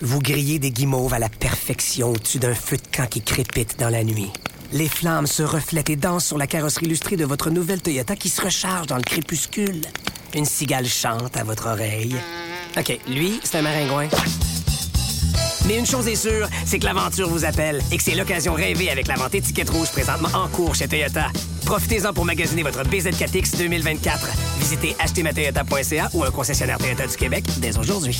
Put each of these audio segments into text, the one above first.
Vous grillez des guimauves à la perfection au-dessus d'un feu de camp qui crépite dans la nuit. Les flammes se reflètent et dansent sur la carrosserie illustrée de votre nouvelle Toyota qui se recharge dans le crépuscule. Une cigale chante à votre oreille. OK, lui, c'est un maringouin. Mais une chose est sûre, c'est que l'aventure vous appelle et que c'est l'occasion rêvée avec la vente étiquette rouge présentement en cours chez Toyota. Profitez-en pour magasiner votre BZ4X 2024. Visitez achetermatoyota.ca ou un concessionnaire Toyota du Québec dès aujourd'hui.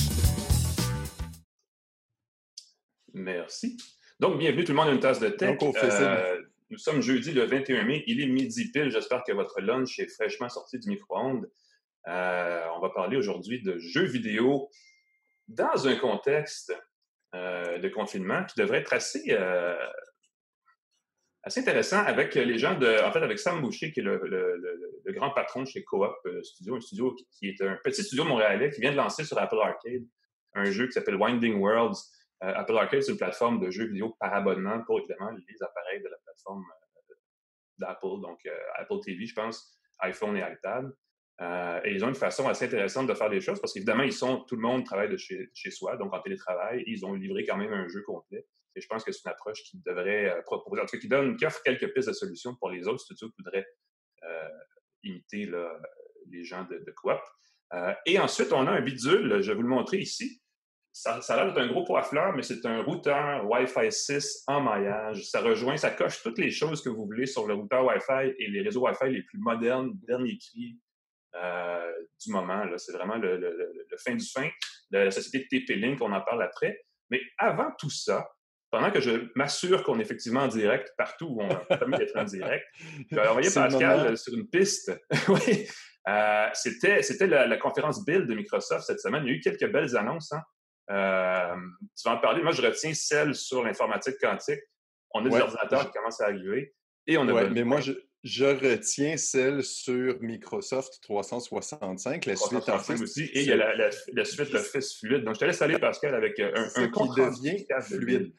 Merci. Donc, bienvenue tout le monde à une tasse de tech. Euh, nous sommes jeudi le 21 mai. Il est midi pile. J'espère que votre lunch est fraîchement sorti du micro-ondes. Euh, on va parler aujourd'hui de jeux vidéo dans un contexte euh, de confinement qui devrait être assez, assez intéressant avec les gens de, en fait, avec Sam Boucher, qui est le, grand patron chez Coop Studio, un studio qui est un petit studio montréalais qui vient de lancer sur Apple Arcade un jeu qui s'appelle Winding Worlds, euh, Apple Arcade, c'est une plateforme de jeux vidéo par abonnement pour évidemment les appareils de la plateforme euh, d'Apple, donc euh, Apple TV, je pense, iPhone et iPad. et ils ont une façon assez intéressante de faire des choses parce qu'évidemment, ils sont, tout le monde travaille de chez, chez soi, donc en télétravail, ils ont livré quand même un jeu complet. Et je pense que c'est une approche qui devrait proposer, en tout cas, qui donne, qui offre quelques pistes de solutions pour les autres studios qui voudraient imiter les gens de, de Coop. et ensuite, on a un bidule, je vais vous le montrer ici ça, ça a l'air d'être un gros poids fleur, mais c'est un routeur Wi-Fi 6 en maillage. Ça rejoint, ça coche toutes les choses que vous voulez sur le routeur Wi-Fi et les réseaux Wi-Fi les plus modernes, dernier cri euh, du moment. C'est vraiment le, fin du fin. de La société TP-Link, on en parle après. Mais avant tout ça, pendant que je m'assure qu'on est effectivement en direct partout où on a permis d'être en direct, je vais envoyer Pascal sur une piste. oui. Euh, c'était, c'était la, la, conférence Build de Microsoft cette semaine. Il y a eu quelques belles annonces. Hein? Euh, tu vas en parler. Moi, je retiens celle sur l'informatique quantique. On a des ordinateurs qui commencent à arriver et on a. mais moi, je, je, retiens celle sur Microsoft 365, la suite Office. aussi. Et il y a la, la, suite Office fluide. Donc, je te laisse aller, Pascal, avec euh, un, un qui devient fluide.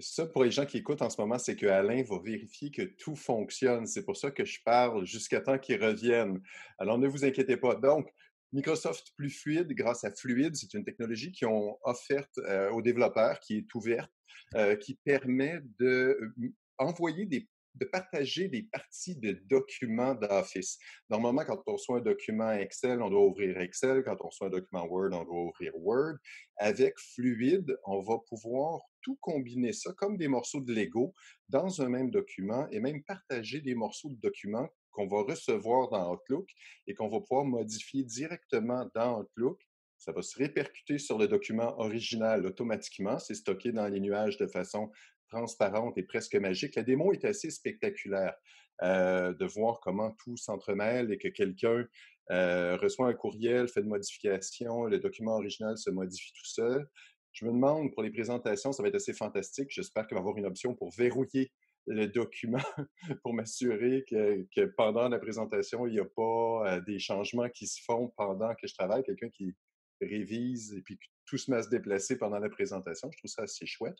Ça, pour les gens qui écoutent en ce moment, c'est que Alain va vérifier que tout fonctionne. C'est pour ça que je parle jusqu'à temps qu'il revienne. Alors, ne vous inquiétez pas. Donc, Microsoft Plus Fluide, grâce à Fluide, c'est une technologie qu'ils ont offerte euh, aux développeurs, qui est ouverte, euh, qui permet de euh, envoyer de partager des parties de documents d'Office. Normalement, quand on reçoit un document Excel, on doit ouvrir Excel. Quand on reçoit un document Word, on doit ouvrir Word. Avec Fluide, on va pouvoir tout combiner ça comme des morceaux de Lego dans un même document et même partager des morceaux de documents qu'on va recevoir dans Outlook et qu'on va pouvoir modifier directement dans Outlook. Ça va se répercuter sur le document original automatiquement. C'est stocké dans les nuages de façon transparente et presque magique. La démo est assez spectaculaire euh, de voir comment tout s'entremêle et que quelqu'un euh, reçoit un courriel, fait une modification, le document original se modifie tout seul. Je me demande, pour les présentations, ça va être assez fantastique. J'espère qu'il va y avoir une option pour verrouiller le document pour m'assurer que, que, pendant la présentation, il n'y a pas euh, des changements qui se font pendant que je travaille, quelqu'un qui révise et puis tout se met à se déplacer pendant la présentation. Je trouve ça assez chouette.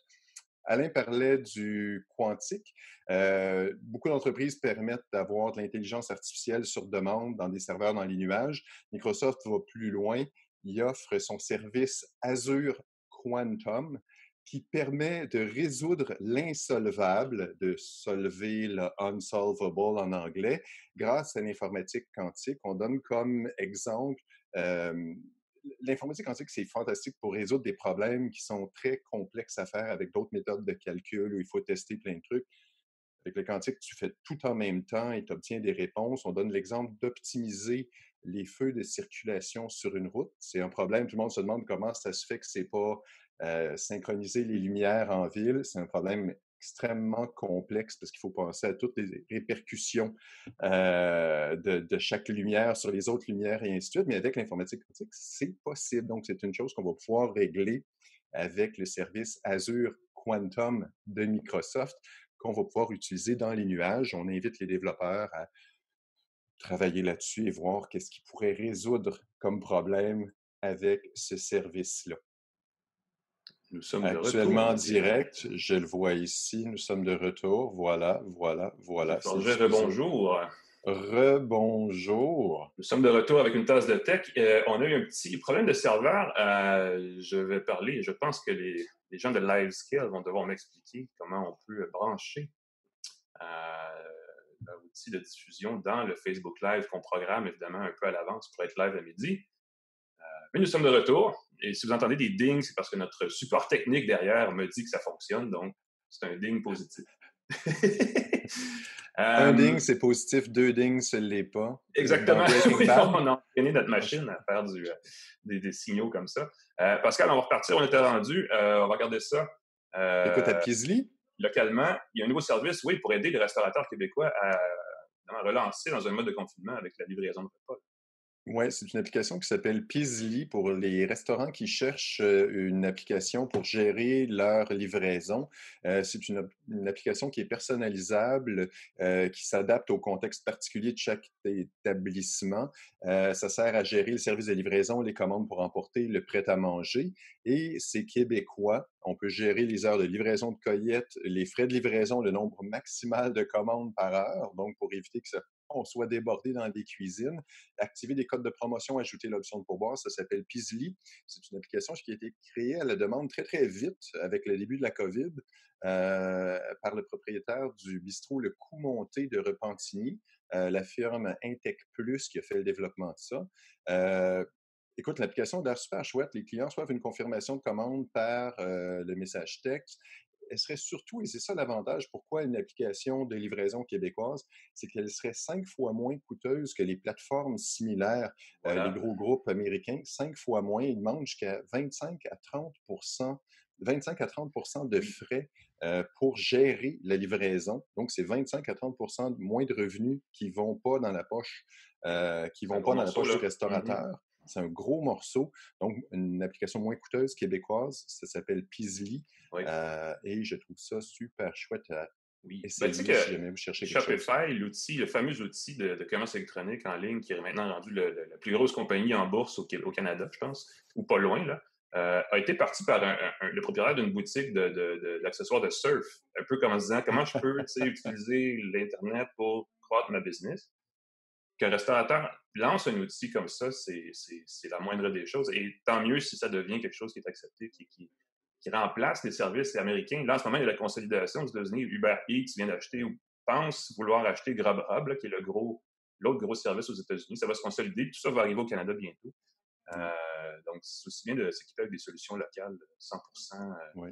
Alain parlait du quantique. Euh, beaucoup d'entreprises permettent d'avoir de l'intelligence artificielle sur demande dans des serveurs dans les nuages. Microsoft va plus loin. Il offre son service Azure Quantum, qui permet de résoudre l'insolvable, de solver le unsolvable en anglais, grâce à l'informatique quantique. On donne comme exemple, l'informatique quantique, c'est fantastique pour résoudre des problèmes qui sont très complexes à faire avec d'autres méthodes de calcul où il faut tester plein de trucs. Avec le quantique, tu fais tout en même temps et tu obtiens des réponses. On donne l'exemple d'optimiser les feux de circulation sur une route. C'est un problème. Tout le monde se demande comment ça se fait que c'est pas euh, synchroniser les lumières en ville, c'est un problème extrêmement complexe parce qu'il faut penser à toutes les répercussions euh, de, chaque lumière sur les autres lumières et ainsi de suite. Mais avec l'informatique quantique, c'est possible. Donc, c'est une chose qu'on va pouvoir régler avec le service Azure Quantum de Microsoft qu'on va pouvoir utiliser dans les nuages. On invite les développeurs à travailler là-dessus et voir qu'est-ce qui pourrait résoudre comme problème avec ce service-là. Nous sommes Actuellement en direct, je le vois ici, nous sommes de retour. Voilà, voilà, voilà. Bonjour. Rebonjour. Nous sommes de retour avec une tasse de tech. Euh, on a eu un petit problème de serveur. Euh, je vais parler, je pense que les, gens de LiveScale vont devoir m'expliquer comment on peut brancher euh, l'outil de diffusion dans le Facebook Live qu'on programme évidemment un peu à l'avance pour être live à midi. Mais nous sommes de retour. Et si vous entendez des dings, c'est parce que notre support technique derrière me dit que ça fonctionne. Donc, c'est un ding positif. Un ding, c'est positif. Deux dings, ce l'est pas. Exactement. on a entraîné notre machine à faire du, euh, des, signaux comme ça. Euh, Pascal, on va repartir. On était rendu. Euh, on va regarder ça. Écoute, à Pisley? Localement, il y a un nouveau service, oui, pour aider les restaurateurs québécois à, à relancer dans un mode de confinement avec la livraison de repas. Oui, c'est une application qui s'appelle Pizly pour les restaurants qui cherchent une application pour gérer leur livraison. c'est une, application qui est personnalisable, qui s'adapte au contexte particulier de chaque établissement. ça sert à gérer le service de livraison, les commandes pour emporter, le prêt-à-manger. Et c'est québécois. On peut gérer les heures de livraison de coyettes, les frais de livraison, le nombre maximal de commandes par heure, donc pour éviter que ça on soit débordé dans des cuisines. Activer des codes de promotion, ajouter l'option de pourboire, ça s'appelle Pizly. C'est une application qui a été créée à la demande très, très vite avec le début de la COVID euh, par le propriétaire du bistrot Le Coup Monté de Repentigny, euh, la firme Intec Plus qui a fait le développement de ça. Euh, écoute, l'application a l'air super chouette. Les clients reçoivent une confirmation de commande par le message texte elle serait surtout, et c'est ça l'avantage, pourquoi une application de livraison québécoise, c'est qu'elle serait cinq fois moins coûteuse que les plateformes similaires, euh, les gros groupes américains, cinq fois moins. Ils demandent jusqu'à 25 à 30 25 à 30 de frais euh, pour gérer la livraison. Donc, c'est 25 à 30% moins de revenus qui ne vont pas dans la poche, euh, qui vont pas dans la poche du mmh restaurateur. C'est un gros morceau. Donc, une application moins coûteuse québécoise, ça s'appelle Pizly. Euh, et je trouve ça super chouette à oui. ben, si jamais vous cherchez quelque Shopify, l'outil, le fameux outil de, commerce électronique en ligne qui est maintenant rendu la plus grosse compagnie en bourse au, Canada, je pense, ou pas loin, là, euh, a été parti par le propriétaire d'une boutique d'accessoires de, de, surf, un peu comme en disant comment je peux utiliser l'Internet pour croître ma business? Qu'un restaurateur lance un outil comme ça, c'est la moindre des choses. Et tant mieux si ça devient quelque chose qui est accepté, qui, qui, remplace les services américains. Là, en ce moment, il y a la consolidation aux États-Unis. Uber Eats vient d'acheter ou pense vouloir acheter Grubhub, qui est le gros l'autre gros service aux États-Unis. Ça va se consolider. Tout ça va arriver au Canada bientôt. Euh, donc, c'est aussi bien de s'équiper avec des solutions locales 100% euh,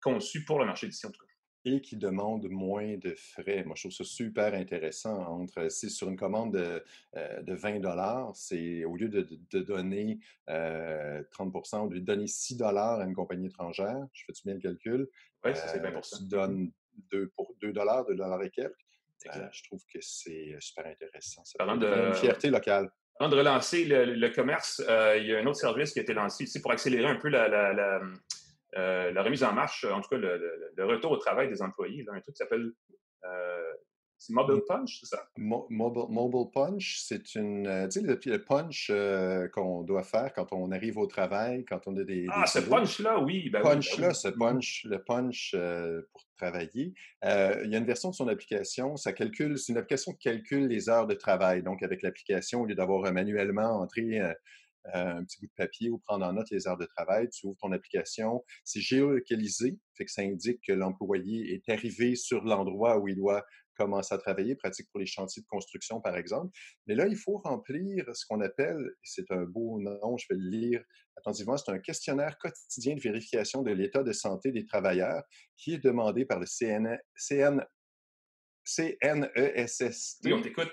conçues pour le marché d'ici, en tout cas et qui demande moins de frais. Moi, je trouve ça super intéressant. Entre, c'est sur une commande de, euh, de 20 c'est au lieu de, de, donner 30 euh, au lieu de donner 6 à une compagnie étrangère, je fais-tu bien le calcul? Oui, c'est 20 euh, Tu donnes 2, pour 2 dollars, 2 dollars et quelques. je trouve que c'est super intéressant. Ça Parlant de une fierté locale. Avant de relancer le, commerce, il y a un autre service qui a été lancé ici pour accélérer un peu la euh, la remise en marche, en tout cas le, retour au travail des employés, là, un truc qui s'appelle euh, c'est Mobile Punch, c'est ça? mobile, Punch, c'est une. Euh, tu sais, le, punch qu'on doit faire quand on arrive au travail, quand on a des. Ah, ce punch-là, oui. Ben punch-là, ben ce punch, le punch pour travailler. il y a une version de son application, ça calcule, c'est une application qui calcule les heures de travail. Donc, avec l'application, au lieu d'avoir manuellement entré un petit bout de papier ou prendre en note les heures de travail. Tu ouvres ton application. C'est géolocalisé, fait que ça indique que l'employé est arrivé sur l'endroit où il doit commencer à travailler, pratique pour les chantiers de construction, par exemple. Mais là, il faut remplir ce qu'on appelle, c'est un beau nom, je vais le lire attentivement, c'est un questionnaire quotidien de vérification de l'état de santé des travailleurs qui est demandé par le CN, CN, C-N-E-S-S-T. Oui, on t'écoute.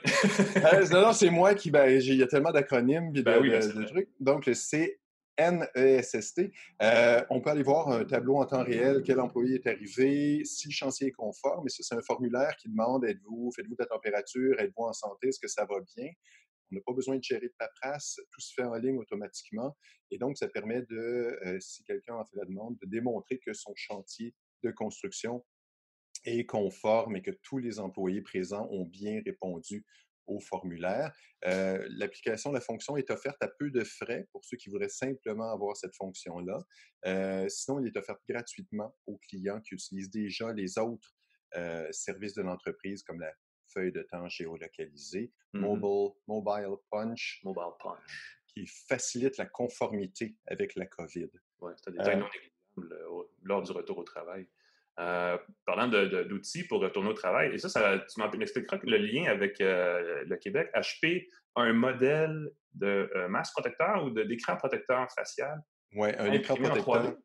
Euh, non, non, c'est moi qui. Ben, il y a tellement d'acronymes et ben de, ben, trucs. Donc, le C-N-E-S-S-T. Euh, on peut aller voir un tableau en temps réel, quel employé est arrivé, si le chantier est conforme. Et ça, c'est un formulaire qui demande êtes-vous, faites-vous de la température, êtes-vous en santé, est-ce que ça va bien? On n'a pas besoin de gérer de paperasse, tout se fait en ligne automatiquement. Et donc, ça permet de, euh, si quelqu'un a fait la demande, de démontrer que son chantier de construction est conforme et que tous les employés présents ont bien répondu au formulaire. Euh, l'application, la fonction est offerte à peu de frais pour ceux qui voudraient simplement avoir cette fonction-là. Euh, sinon, il est offert gratuitement aux clients qui utilisent déjà les autres euh, services de l'entreprise comme la feuille de temps géolocalisée. Mhm. Mobile, Mobile Punch, Mobile Punch. qui facilite la conformité avec la COVID. Oui, c'est un détail non négligeable au- lors du retour au travail. Euh, parlant d'outils pour retourner au travail, et ça, ça tu m'expliqueras le lien avec euh, le Québec. HP a un modèle de euh, masque protecteur ou d'écran protecteur facial Oui, un écran imprimé en 3D. protecteur.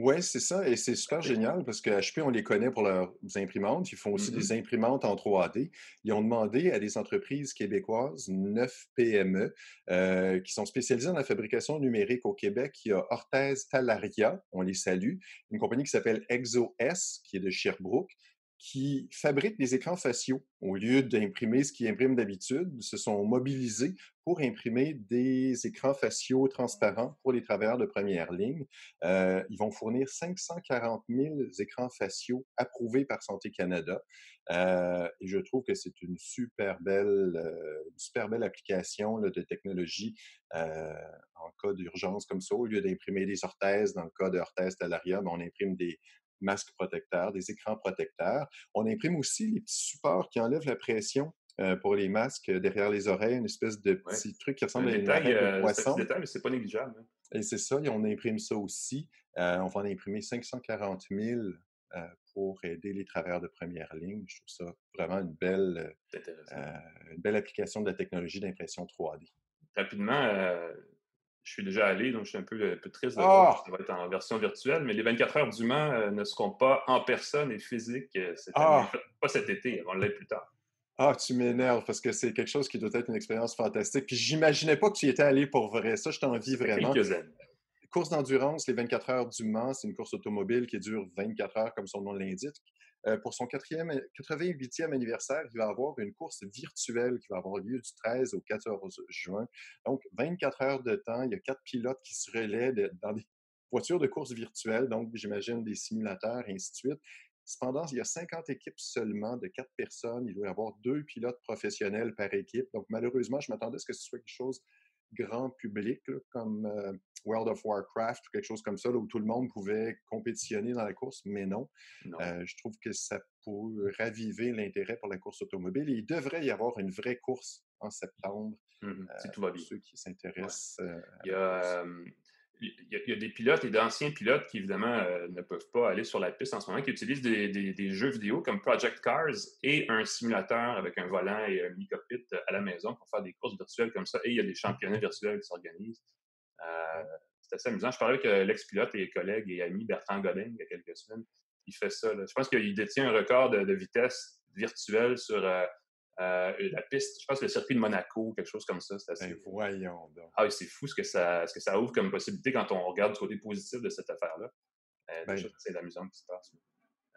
Oui, c'est ça, et c'est super génial parce que HP, on les connaît pour leurs imprimantes. Ils font aussi des imprimantes en 3D. Ils ont demandé à des entreprises québécoises, 9 PME, euh, qui sont spécialisées dans la fabrication numérique au Québec. Il y a Orthez Talaria, on les salue, une compagnie qui s'appelle ExoS, qui est de Sherbrooke, qui fabrique des écrans faciaux. Au lieu d'imprimer ce qu'ils impriment d'habitude, se sont mobilisés pour imprimer des écrans faciaux transparents pour les travailleurs de première ligne. Euh, ils vont fournir 540 000 écrans faciaux approuvés par Santé Canada. Euh, et je trouve que c'est une super belle, euh, super belle application de technologie en cas d'urgence comme ça. Au lieu d'imprimer des orthèses, dans le cas de orthèse talaria, ben, on imprime des masques protecteurs, des écrans protecteurs. On imprime aussi les petits supports qui enlèvent la pression euh, pour les masques derrière les oreilles, une espèce de Ouais. petit truc qui Un ressemble à une détail, arête de euh, un poisson. petit détail, mais c'est pas négligeable. hein. Et c'est ça, et on imprime ça aussi. Euh, on va en imprimer 540 000 euh, pour aider les travailleurs de première ligne. Je trouve ça vraiment une belle, une belle application de la technologie d'impression 3D. Rapidement, euh, je suis déjà allé, donc je suis un peu, un peu triste de Ah! voir que ça va être en version virtuelle, mais les 24 heures du Mans euh, ne seront pas en personne et physique euh, cette Ah! année. Pas cet été, vont l'être plus tard. Ah, tu m'énerves parce que c'est quelque chose qui doit être une expérience fantastique. Puis j'imaginais pas que tu y étais allé pour vrai. Ça, je t'envie vraiment. Quelques années. Course d'endurance, les 24 heures du Mans, c'est une course automobile qui dure 24 heures, comme son nom l'indique. Euh, pour son quatrième- 88e anniversaire, il va avoir une course virtuelle qui va avoir lieu du 13 au 14 juin. Donc, 24 heures de temps. Il y a quatre pilotes qui se relaient dans des voitures de course virtuelles, donc j'imagine des simulateurs, et ainsi de suite. Cependant, il y a 50 équipes seulement de quatre personnes. Il doit y avoir deux pilotes professionnels par équipe. Donc, malheureusement, je m'attendais à ce que ce soit quelque chose grand public, comme euh, World of Warcraft ou quelque chose comme ça, là, où tout le monde pouvait compétitionner dans la course, mais non. Non. Euh, je trouve que ça peut raviver l'intérêt pour la course automobile. Et il devrait y avoir une vraie course en septembre Mhm, si tout va pour bien. ceux qui s'intéressent. Il y, a, il y a- il y a des pilotes et d'anciens pilotes qui, évidemment, euh, ne peuvent pas aller sur la piste en ce moment, qui utilisent des, des- des jeux vidéo comme Project Cars et un simulateur avec un volant et un mini-cockpit à la maison pour faire des courses virtuelles comme ça. Et il y a des championnats virtuels qui s'organisent. Euh, c'est assez amusant. Je parlais avec euh, l'ex-pilote et collègue et ami Bertrand Godin il y a quelques semaines. Il fait ça. là. Je pense qu'il détient un record de, de vitesse virtuelle sur euh, euh, la piste, je pense le circuit de Monaco, quelque chose comme ça. C'est assez, Ben, voyons donc. ah c'est fou ce que, ça, ce que ça ouvre comme possibilité quand on regarde du côté positif de cette affaire-là. Ben, choses assez amusantes qui se passent.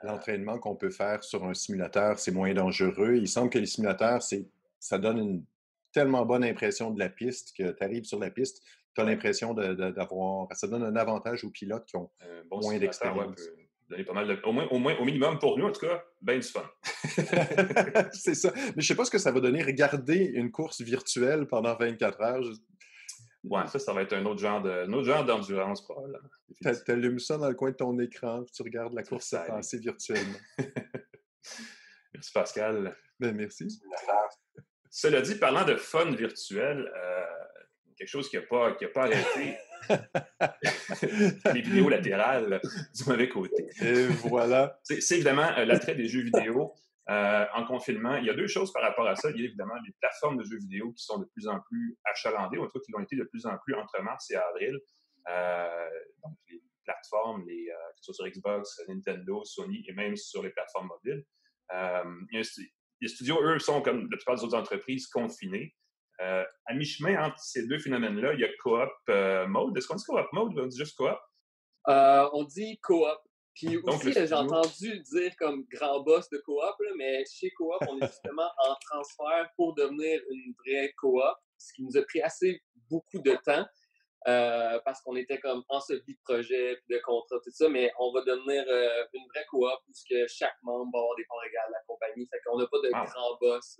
L'entraînement qu'on peut faire sur un simulateur, c'est moins dangereux. Il semble que les simulateurs, c'est, ça donne une tellement bonne impression de la piste que tu arrives sur la piste, tu as l'impression de- de- d'avoir. Ça donne un avantage aux pilotes qui ont. Bon Moins ouais, d'expérience. donner pas mal de- au, moins, au, moins, au minimum pour nous, en tout cas, ben du fun. c'est ça. Mais je sais pas ce que ça va donner. Regarder une course virtuelle pendant 24 heures. je- Ouais, ça, ça va être un autre genre de, un autre genre d'endurance, probablement. t'a- T'allumes ça dans le coin de ton écran, puis tu regardes la Tu course passer virtuellement. Merci, Pascal. Ben, merci. Cela dit, parlant de fun virtuel, euh, quelque chose qui n'a pas, qui a pas arrêté les vidéos latérales du mauvais côté. Et voilà. C'est évidemment euh, l'attrait des jeux vidéo euh, en confinement. Il y a deux choses par rapport à ça. Il y a évidemment les plateformes de jeux vidéo qui sont de plus en plus achalandées, ou en tout cas qui l'ont été de plus en plus entre mars et avril. Euh, donc, les plateformes, les, euh, que ce soit sur Xbox, Nintendo, Sony et même sur les plateformes mobiles. Les studios, eux, sont comme la plupart des autres entreprises confinés. Euh, à mi-chemin entre ces deux phénomènes-là, il y a Co-op euh, Mode. Est-ce qu'on dit Co-op Mode ou on dit juste Co-op? Euh, on dit coop. Puis Donc, aussi, j'ai entendu dire comme grand boss de coop, là, mais chez coop, on est justement en transfert pour devenir une vraie coop, ce qui nous a pris assez beaucoup de temps parce qu'on était comme en vie de projet, puis de contrat, tout ça, mais on va devenir une vraie coop où que chaque membre va avoir des parts égales de la compagnie. Fait qu'on n'a pas de Wow. grand boss.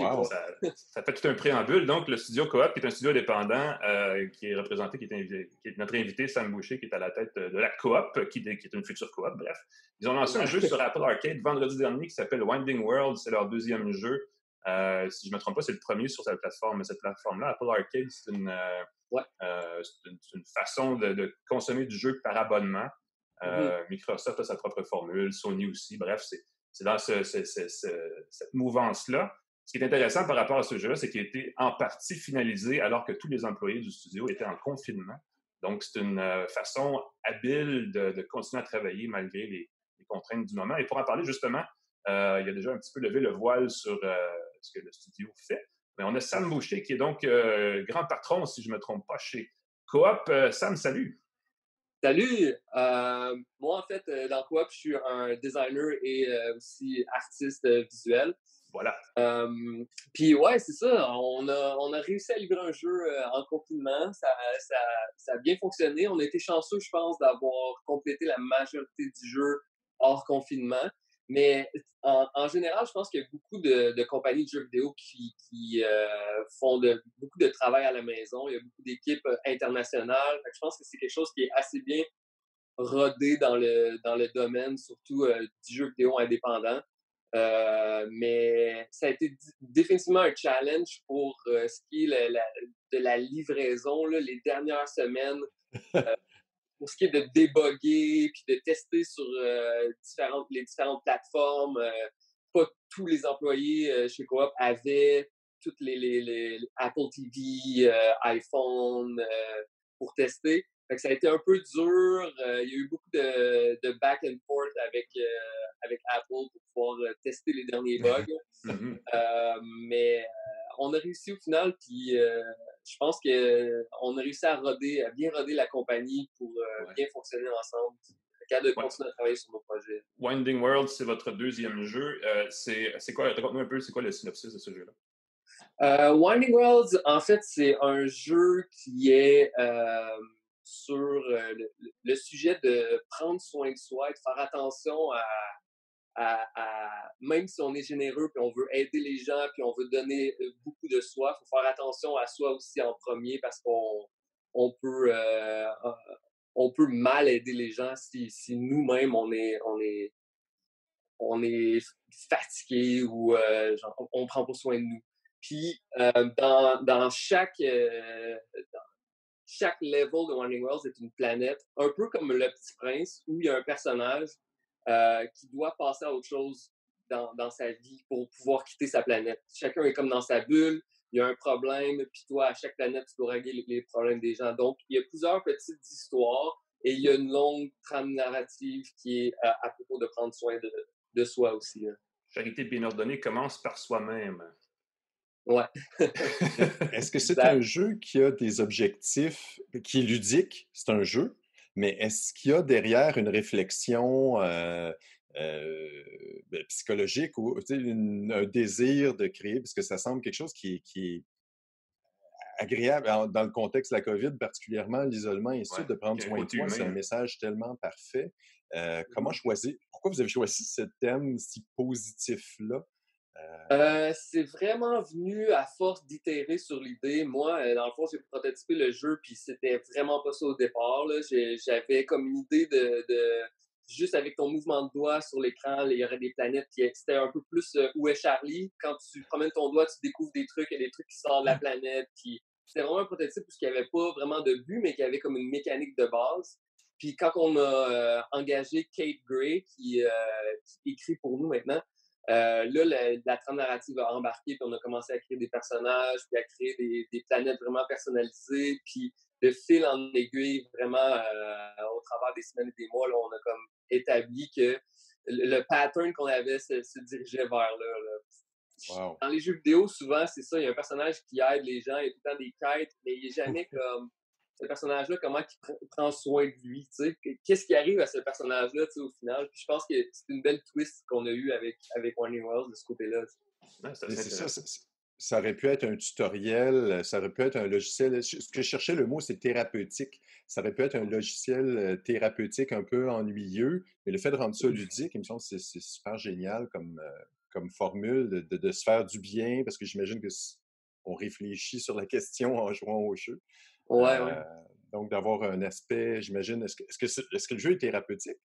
Euh, Ça, fait tout un préambule. Donc, le studio Coop, qui est un studio indépendant, euh, qui est représenté, qui est, notre invité, Sam Boucher, qui est à la tête de la Coop, qui, est une future Coop, bref. Ils ont lancé un jeu sur Apple Arcade vendredi dernier qui s'appelle Winding World. C'est leur deuxième jeu. Euh, si je ne me trompe pas, c'est le premier sur cette plateforme. Cette plateforme-là, Apple Arcade, c'est une, euh, une, façon de, consommer du jeu par abonnement. Mm-hmm. Microsoft a sa propre formule, Sony aussi. Bref, c'est dans cette mouvance-là. Ce qui est intéressant par rapport à ce jeu-là, c'est qu'il a été en partie finalisé alors que tous les employés du studio étaient en confinement. Donc, c'est une euh, façon habile de, continuer à travailler malgré les, contraintes du moment. Et pour en parler, justement, euh, il a déjà un petit peu levé le voile sur euh, ce que le studio fait. Mais on a Sam Boucher, qui est donc grand patron, si je ne me trompe pas, chez Coop. Sam, salut! Salut! moi, en fait, dans Coop, je suis un designer et aussi artiste visuel. Voilà. puis ouais, c'est ça. On a, on a réussi à livrer un jeu euh, en confinement. Ça, ça, a bien fonctionné. On a été chanceux, je pense, d'avoir complété la majorité du jeu hors confinement. Mais en, en général, je pense qu'il y a beaucoup de, de, compagnies de jeux vidéo qui, qui euh, font de, beaucoup de travail à la maison. Il y a beaucoup d'équipes euh, internationales. je pense que c'est quelque chose qui est assez bien rodé dans le, dans le domaine, surtout du jeu vidéo indépendant. Euh, mais ça a été définitivement un challenge pour euh, ce qui est de la livraison là, les dernières semaines. Euh, pour ce qui est de déboguer puis de tester sur différentes, les différentes plateformes. pas tous les employés chez Coop avaient toutes les, les, les Apple TV, iPhone pour tester ça a été un peu dur. Euh, il y a eu beaucoup de, de back and forth avec, euh, avec Apple pour pouvoir euh, tester les derniers bugs. Mm-hmm. mais on a réussi au final, puis je pense qu'on a réussi à roder, à bien roder la compagnie pour bien fonctionner ensemble. De continuer à travailler sur nos projets. Winding World, c'est votre deuxième jeu. c'est quoi, raconte-nous un peu, c'est quoi le synopsis de ce jeu-là? Winding Worlds, en fait, c'est un jeu qui est sur euh, le, sujet de prendre soin de soi de faire attention à, même si on est généreux puis on veut aider les gens puis on veut donner euh, beaucoup de soi, il faut faire attention à soi aussi en premier parce qu'on on peut euh, on peut mal aider les gens si, nous-mêmes on est on est on est fatigué ou on, ne prend pas soin de nous. Puis dans, dans chaque chaque level de Wandering Worlds est une planète, un peu comme Le Petit Prince, où il y a un personnage euh, qui doit passer à autre chose dans, sa vie pour pouvoir quitter sa planète. Chacun est comme dans sa bulle, il y a un problème, puis toi, à chaque planète, tu dois régler les, problèmes des gens. Donc, il y a plusieurs petites histoires et il y a une longue trame narrative qui est euh, à propos de prendre soin de, de soi aussi. Hein. Charité bien ordonnée commence par soi-même. Ouais. est-ce que c'est un jeu qui a des objectifs, qui est ludique, c'est un jeu, mais est-ce qu'il y a derrière une réflexion euh, euh, ben, psychologique ou un désir de créer, parce que ça semble quelque chose qui, est agréable dans le contexte de la COVID, particulièrement l'isolement et ouais, de prendre soin de toi, c'est un message tellement parfait. Euh, comment mmh choisir, pourquoi vous avez choisi ce thème si positif-là? Euh, c'est vraiment venu à force d'itérer sur l'idée. Moi, euh, dans le fond, j'ai prototypé le jeu, puis c'était vraiment pas ça au départ. J'avais comme une idée de, juste avec ton mouvement de doigt sur l'écran, il y aurait des planètes. C'était un peu plus euh, où est Charlie. Quand tu promènes ton doigt, tu découvres des trucs, il des trucs qui sortent de la planète. Puis c'était vraiment un prototype où il n'y avait pas vraiment de but, mais qui avait comme une mécanique de base. Puis quand on a engagé Kate Gray, qui écrit pour nous maintenant, euh, là, la, trame narrative a embarqué, puis on a commencé à créer des personnages, puis à créer des, planètes vraiment personnalisées, puis de fil en aiguille, vraiment, euh, au travers des semaines et des mois, là, on a comme établi que le, pattern qu'on avait se, dirigeait vers là. Dans les jeux vidéo, souvent, c'est ça, il y a un personnage qui aide les gens, il y a tout le temps des quêtes, mais il n'est jamais comme ce personnage-là, comment il prend soin de lui, Qu'est-ce qui arrive à ce personnage-là, au final? Puis je pense que c'est une belle twist qu'on a eue avec, avec Warning Wells de ce côté-là. c'est ça, ça aurait pu être un tutoriel, ça aurait pu être un logiciel. Ce que je cherchais, le mot, c'est thérapeutique. Ça aurait pu être un logiciel euh, thérapeutique un peu ennuyeux, mais le fait de rendre ça ludique, il me semble que c'est super génial comme, euh, comme formule de, se faire du bien, parce que j'imagine que on réfléchit sur la question en jouant au jeu. Ouais, Donc, d'avoir un aspect, j'imagine, est-ce que, que le jeu est thérapeutique?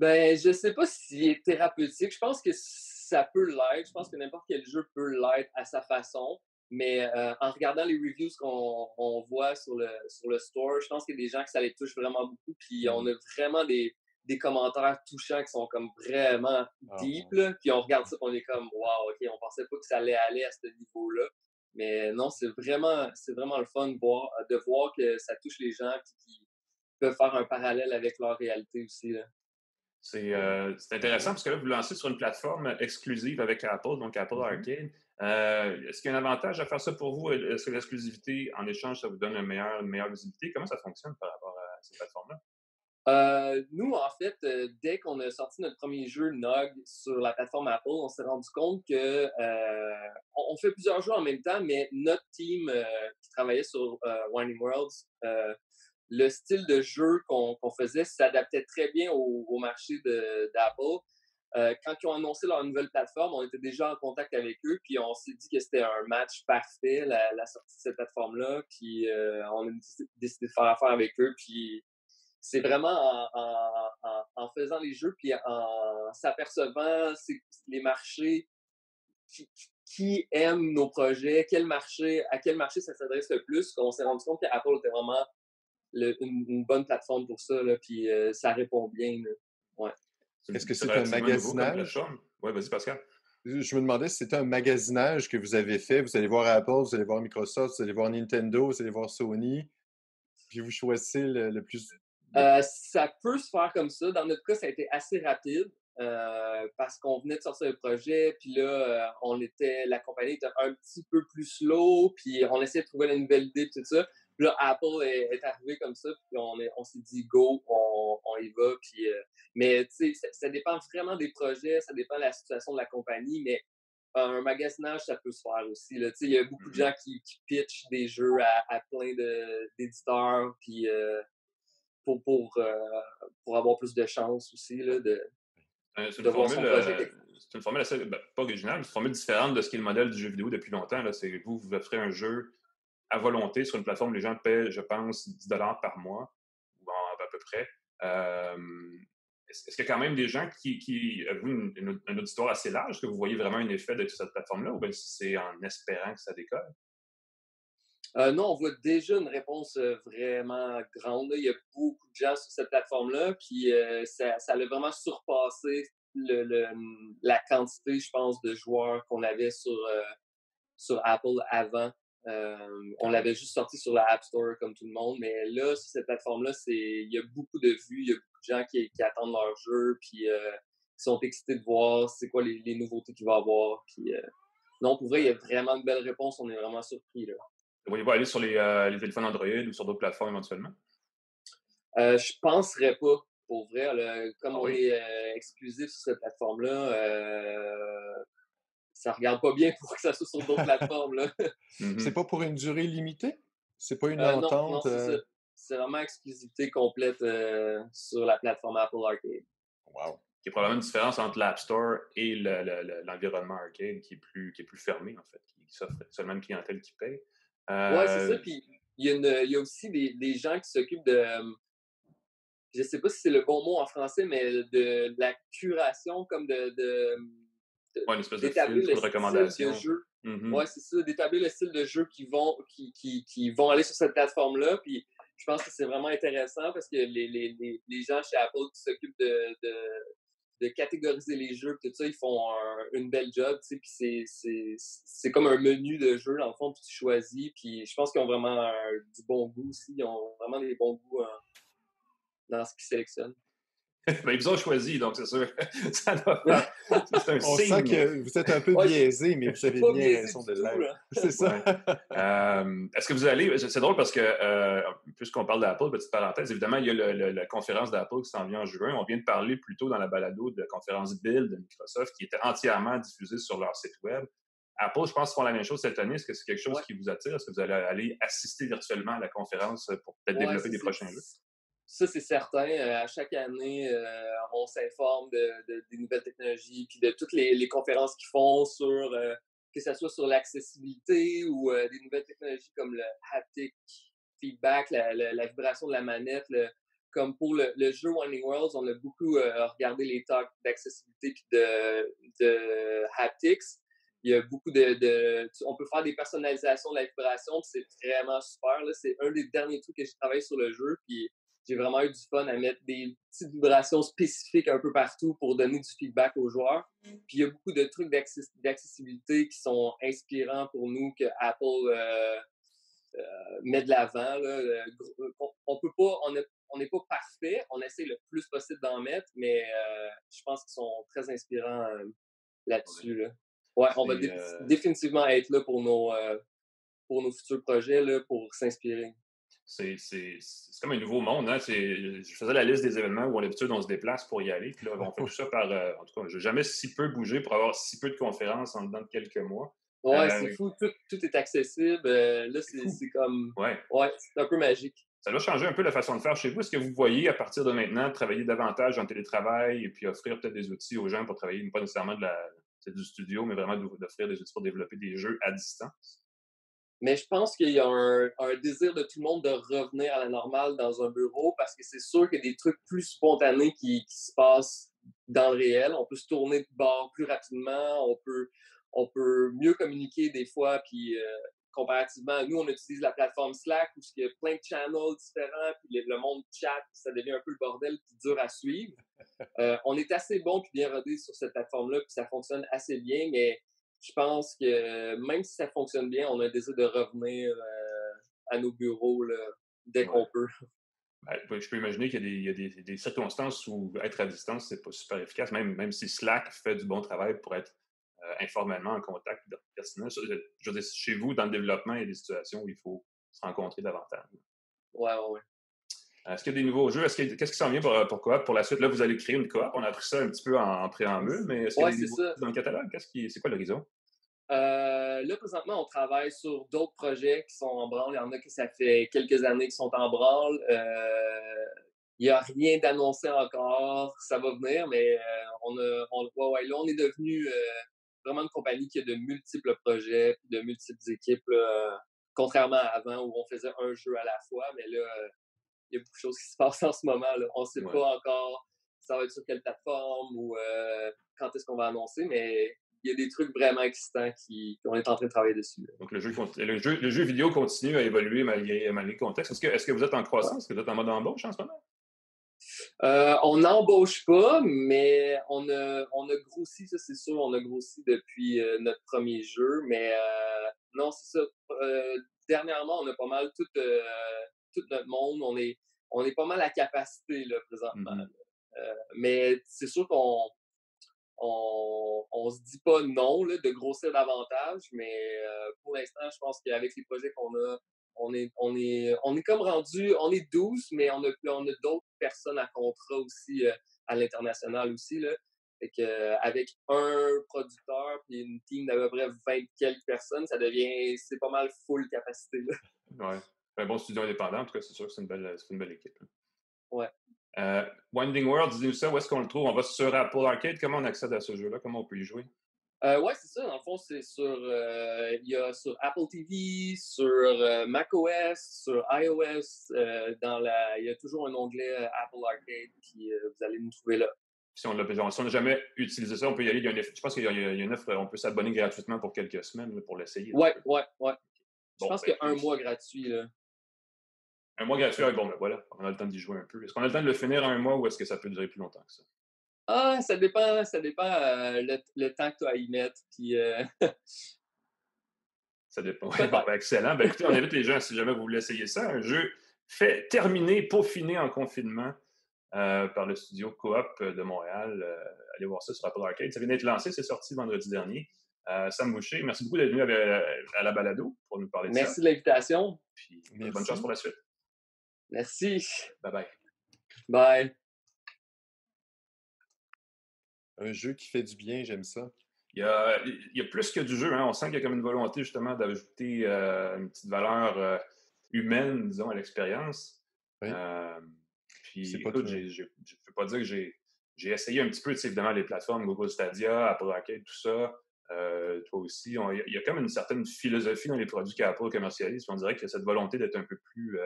Ben, je sais pas s'il est thérapeutique. Je pense que ça peut l'être. Je pense que n'importe quel jeu peut l'être à sa façon. Mais euh, en regardant les reviews qu'on voit sur le, sur le store, je pense qu'il y a des gens que ça les touche vraiment beaucoup. Puis on a vraiment des, des commentaires touchants qui sont comme vraiment ah, deep. Puis on regarde ça et on est comme Wow, OK, on pensait pas que ça allait aller à ce niveau-là. Mais non, c'est vraiment, c'est vraiment le fun de voir, de voir que ça touche les gens et qui peuvent faire un parallèle avec leur réalité aussi. Là. Euh, c'est intéressant parce que là, vous lancez sur une plateforme exclusive avec Apple, donc Apple mm-hmm. Arcade. Euh, est-ce qu'il y a un avantage à faire ça pour vous? Est-ce que l'exclusivité, en échange, ça vous donne une meilleure, une meilleure visibilité? Comment ça fonctionne par rapport à ces plateformes-là? Euh, nous, en fait, dès qu'on a sorti notre premier jeu Nog sur la plateforme Apple, on s'est rendu compte que on, fait plusieurs jeux en même temps, mais notre team qui travaillait sur Winding Worlds le style de jeu qu'on faisait s'adaptait très bien au, marché d'Apple. Euh, quand ils ont annoncé leur nouvelle plateforme, on était déjà en contact avec eux, puis on s'est dit que c'était un match parfait, la, sortie de cette plateforme-là, puis euh, on a décidé de faire affaire avec eux, puis c'est vraiment en, faisant les jeux, puis en s'apercevant les marchés qui, qui, aiment nos projets, quel marché, à quel marché ça s'adresse le plus, qu'on s'est rendu compte qu'Apple était vraiment une, bonne plateforme pour ça, là, puis euh, ça répond bien. Ouais. Est-ce que c'est un magasinage? Oui, vas-y, Pascal. Je me demandais si c'était un magasinage que vous avez fait. Vous allez voir Apple, vous allez voir Microsoft, vous allez voir Nintendo, vous allez voir Sony, puis vous choisissez le, plus. Euh, ça peut se faire comme ça. Dans notre cas, ça a été assez rapide. Euh, parce qu'on venait de sortir le projet, puis là, on était, la compagnie était un petit peu plus slow, puis on essayait de trouver la nouvelle idée, tout ça là, Apple est, arrivé comme ça, puis on, on s'est dit go, on, y va. Puis, euh, mais tu sais, ça, dépend vraiment des projets, ça dépend de la situation de la compagnie, mais un magasinage, ça peut se faire aussi. Il y a beaucoup de mm-hmm. gens qui, pitchent des jeux à, plein d'éditeurs, puis euh, pour, pour, euh, pour avoir plus de chance aussi là, de, c'est une, formule, assez, ben, pas originale, mais c'est une formule différente de ce qui est le modèle du jeu vidéo depuis longtemps. C'est vous, vous offrez un jeu à volonté sur une plateforme. Les gens paient, je pense, 10 par mois, ou à peu près. Euh, est-ce qu'il y a quand même des gens qui, qui avez une, une, auditoire assez large? Est-ce que vous voyez vraiment un effet de cette plateforme-là ou bien si c'est en espérant que ça décolle? Euh, non, on voit déjà une réponse euh, vraiment grande. Il y a beaucoup de gens sur cette plateforme-là, puis ça, ça, a vraiment surpassé le, la quantité, je pense, de joueurs qu'on avait sur, sur Apple avant. Euh, on l'avait juste sorti sur la App Store comme tout le monde, mais là, sur cette plateforme-là, il y a beaucoup de vues, il y a beaucoup de gens qui, attendent leur jeu, puis euh, qui sont excités de voir c'est quoi les, nouveautés qu'il va avoir. Puis, euh, non, pour vrai, il y a vraiment de belles réponses, on est vraiment surpris. Là. Vous voyez aller sur les, téléphones Android ou sur d'autres plateformes éventuellement? je penserais pas, pour vrai. comme ah on est exclusif sur cette plateforme-là, ça regarde pas bien pour que ça soit sur d'autres plateformes. Là. Mm-hmm. C'est pas pour une durée limitée? C'est pas une euh, entente? Non, euh? c'est vraiment exclusivité complète euh, sur la plateforme Apple Arcade. Wow. Qui est probablement une différence entre l'App Store et l'environnement arcade qui est, plus, qui est plus fermé, en fait, qui s'offre seulement une clientèle qui paye. Oui, c'est ça. Puis il y, a aussi des, des gens qui s'occupent de je sais pas si c'est le bon mot en français, mais de, la curation, comme de, Ouais, une espèce de filtre de recommandation. Mm-hmm. Ouais, c'est ça, d'établir le style de jeu qui vont, qui, qui, qui vont aller sur cette plateforme-là. Puis je pense que c'est vraiment intéressant parce que les, les, les, gens chez Apple qui s'occupent de, de, de, catégoriser les jeux, tout ça, ils font une belle job, tu sais, puis c'est comme un menu de jeu, dans le fond, puis tu choisis, puis je pense qu'ils ont vraiment du bon goût aussi, ils ont vraiment des bons goûts dans ce qu'ils sélectionnent. Ben, ils vous ont choisi, donc c'est sûr. ça doit C'est un On sent que vous êtes un peu biaisé, mais vous avez bien raison de l'être. C'est ça. Euh, est-ce que vous allez. C'est drôle parce que, euh, puisqu'on parle d'Apple, petite parenthèse, évidemment, il y a la conférence d'Apple qui s'en vient en juin. On vient de parler plus tôt dans la balado de la conférence Build de Microsoft qui était entièrement diffusée sur leur site Web. Apple, je pense, font la même chose cette année. Est-ce que c'est quelque chose qui vous attire? Est-ce que vous allez aller assister virtuellement à la conférence pour peut-être développer des prochains jeux? Ça, c'est certain. à chaque année, on s'informe de, des nouvelles technologies, puis de toutes les, conférences qu'ils font sur, que ce soit sur l'accessibilité ou des nouvelles technologies comme le haptic feedback, la, vibration de la manette. comme pour le, jeu Winding Worlds, on a beaucoup regardé les talks d'accessibilité puis de, de haptics il y a beaucoup de, on peut faire des personnalisations de la vibration, c'est vraiment super. C'est un des derniers trucs que j'ai travaillé sur le jeu, puis j'ai vraiment eu du fun à mettre des petites vibrations spécifiques un peu partout pour donner du feedback aux joueurs. Mm. Puis il y a beaucoup de trucs d'accessibilité qui sont inspirants pour nous que Apple euh, euh, met de l'avant. Euh, on, peut pas, on n'est pas parfait, on essaie le plus possible d'en mettre, mais je pense qu'ils sont très inspirants là-dessus. Là. Ouais, on va euh définitivement être là pour nos, euh, pour nos futurs projets, là, pour s'inspirer. C'est comme un nouveau monde. Hein? Je faisais la liste des événements où d'habitude on se déplace pour y aller. Puis là, on fait tout ça par. Euh, en tout cas, je n'ai jamais si peu bougé pour avoir si peu de conférences en dedans de quelques mois. Ouais, c'est fou. Tout, tout, est accessible. là, c'est comme. Ouais. Ouais, c'est un peu magique. Ça va changer un peu la façon de faire chez vous. Est-ce que vous voyez, à partir de maintenant, travailler davantage en télétravail et puis offrir peut-être des outils aux gens pour travailler, pas nécessairement de la, du studio, mais vraiment d'offrir des outils pour développer des jeux à distance? Mais je pense qu'il y a un, désir de tout le monde de revenir à la normale dans un bureau parce que c'est sûr qu'il y a des trucs plus spontanés qui, se passent dans le réel. On peut se tourner de bord plus rapidement, on peut, on peut mieux communiquer des fois, puis euh, comparativement, nous, on utilise la plateforme Slack où il y a plein de channels différents, puis le monde chat, ça devient un peu le bordel, puis dur à suivre. Euh, on est assez bon puis bien rodé sur cette plateforme-là, puis ça fonctionne assez bien, mais je pense que même si ça fonctionne bien, on a le désir de revenir euh, à nos bureaux dès qu'on peut. Ben, je peux imaginer qu'il y a, des, circonstances où être à distance, c'est pas super efficace, même, même si Slack fait du bon travail pour être euh, informellement en contact personnel. Je veux dire, chez vous, dans le développement, il y a des situations où il faut se rencontrer davantage. Ouais, ouais, ouais. Est-ce qu'il y a des nouveaux jeux? Qu'est-ce qui s'en vient pour, pour Coop? Pour la suite? Là, vous allez créer une coop. On a appris ça un petit peu en, préambule, mais est-ce qu'il y a des nouveaux dans le catalogue? C'est quoi l'horizon? Euh, là, présentement, on travaille sur d'autres projets qui sont en branle. Il y en a qui, ça fait quelques années qui sont en branle. Euh, il n'y a rien d'annoncé encore. Ça va venir, mais on a, on, ouais, là, on est devenu vraiment une compagnie qui a de multiples projets, de multiples équipes, contrairement à avant où on faisait un jeu à la fois. Mais là, il y a beaucoup de choses qui se passent en ce moment. On ne sait pas encore ça va être sur quelle plateforme ou euh, quand est-ce qu'on va annoncer, mais il y a des trucs vraiment excitants qui, qu'on est en train de travailler dessus. Donc, le jeu, le, jeu, le jeu vidéo continue à évoluer malgré, malgré le contexte. Est-ce que, est-ce que vous êtes en croissance? Est-ce que vous êtes en mode embauche en ce moment? Euh, on n'embauche pas, mais on a, on a grossi, ça c'est sûr, on a grossi depuis euh, notre premier jeu, mais euh, non, c'est ça. dernièrement, on a pas mal tout, tout notre monde, on est, on est pas mal à capacité là, présentement. Mm-hmm. mais c'est sûr qu'on on, on se dit pas non là, de grossir davantage, mais pour l'instant, je pense qu'avec les projets qu'on a, on est, on est, on est comme rendu, on est 12, mais on a, on a d'autres personnes à contrat aussi euh, à l'international aussi. Là. Fait que, euh, avec un producteur puis une team d'à peu près 20 quelques personnes, ça devient, c'est pas mal full capacité. Là. Ouais. Un bon studio indépendant, en tout cas, c'est sûr que c'est une belle, une belle équipe. Ouais. Euh, Winding World, dis-nous ça, où est-ce qu'on le trouve? On va sur Apple Arcade, comment on accède à ce jeu-là? Comment on peut y jouer? Euh, ouais, c'est ça. Dans le fond, c'est sur, euh, y a sur Apple TV, sur euh, macOS, sur iOS. Euh, dans la, il y a toujours un onglet Apple Arcade, puis vous allez nous trouver là. Si on n'a jamais utilisé ça, on peut y aller. Il y a une, je pense qu'il y, a une offre, on peut s'abonner gratuitement pour quelques semaines pour l'essayer. Ouais, ouais, ouais. je pense qu'il y a un mois gratuit. Là. Un mois gratuit, bon, ben voilà, on a le temps d'y jouer un peu. Est-ce qu'on a le temps de le finir en un mois ou est-ce que ça peut durer plus longtemps que ça? Ah, ça dépend, ça dépend euh, le, temps que tu as à y mettre. Puis, euh, ça dépend. Ben, excellent. Ben, écoutez, on invite les gens, si jamais vous voulez essayer ça, un jeu fait, terminé, peaufiné en confinement euh, par le studio Coop de Montréal. allez voir ça sur Apple Arcade. Ça vient d'être lancé, c'est sorti vendredi dernier. Sam Boucher, merci beaucoup d'être venu à, la balado pour nous parler de ça. Merci de l'invitation. Puis bonne chance pour la suite. Merci. Bye bye. Bye. Un jeu qui fait du bien, j'aime ça. Il y, a, il y a, plus que du jeu. Hein. On sent qu'il y a comme une volonté justement d'ajouter euh, une petite valeur euh, humaine, disons, à l'expérience. Euh, Puis, écoute, je ne peux pas dire que j'ai j'ai essayé un petit peu, évidemment, les plateformes Google Stadia, Apple Arcade, tout ça. Euh, toi aussi. Il y, a comme une certaine philosophie dans les produits qu'Apple commercialise. On dirait qu'il y a cette volonté d'être un peu plus.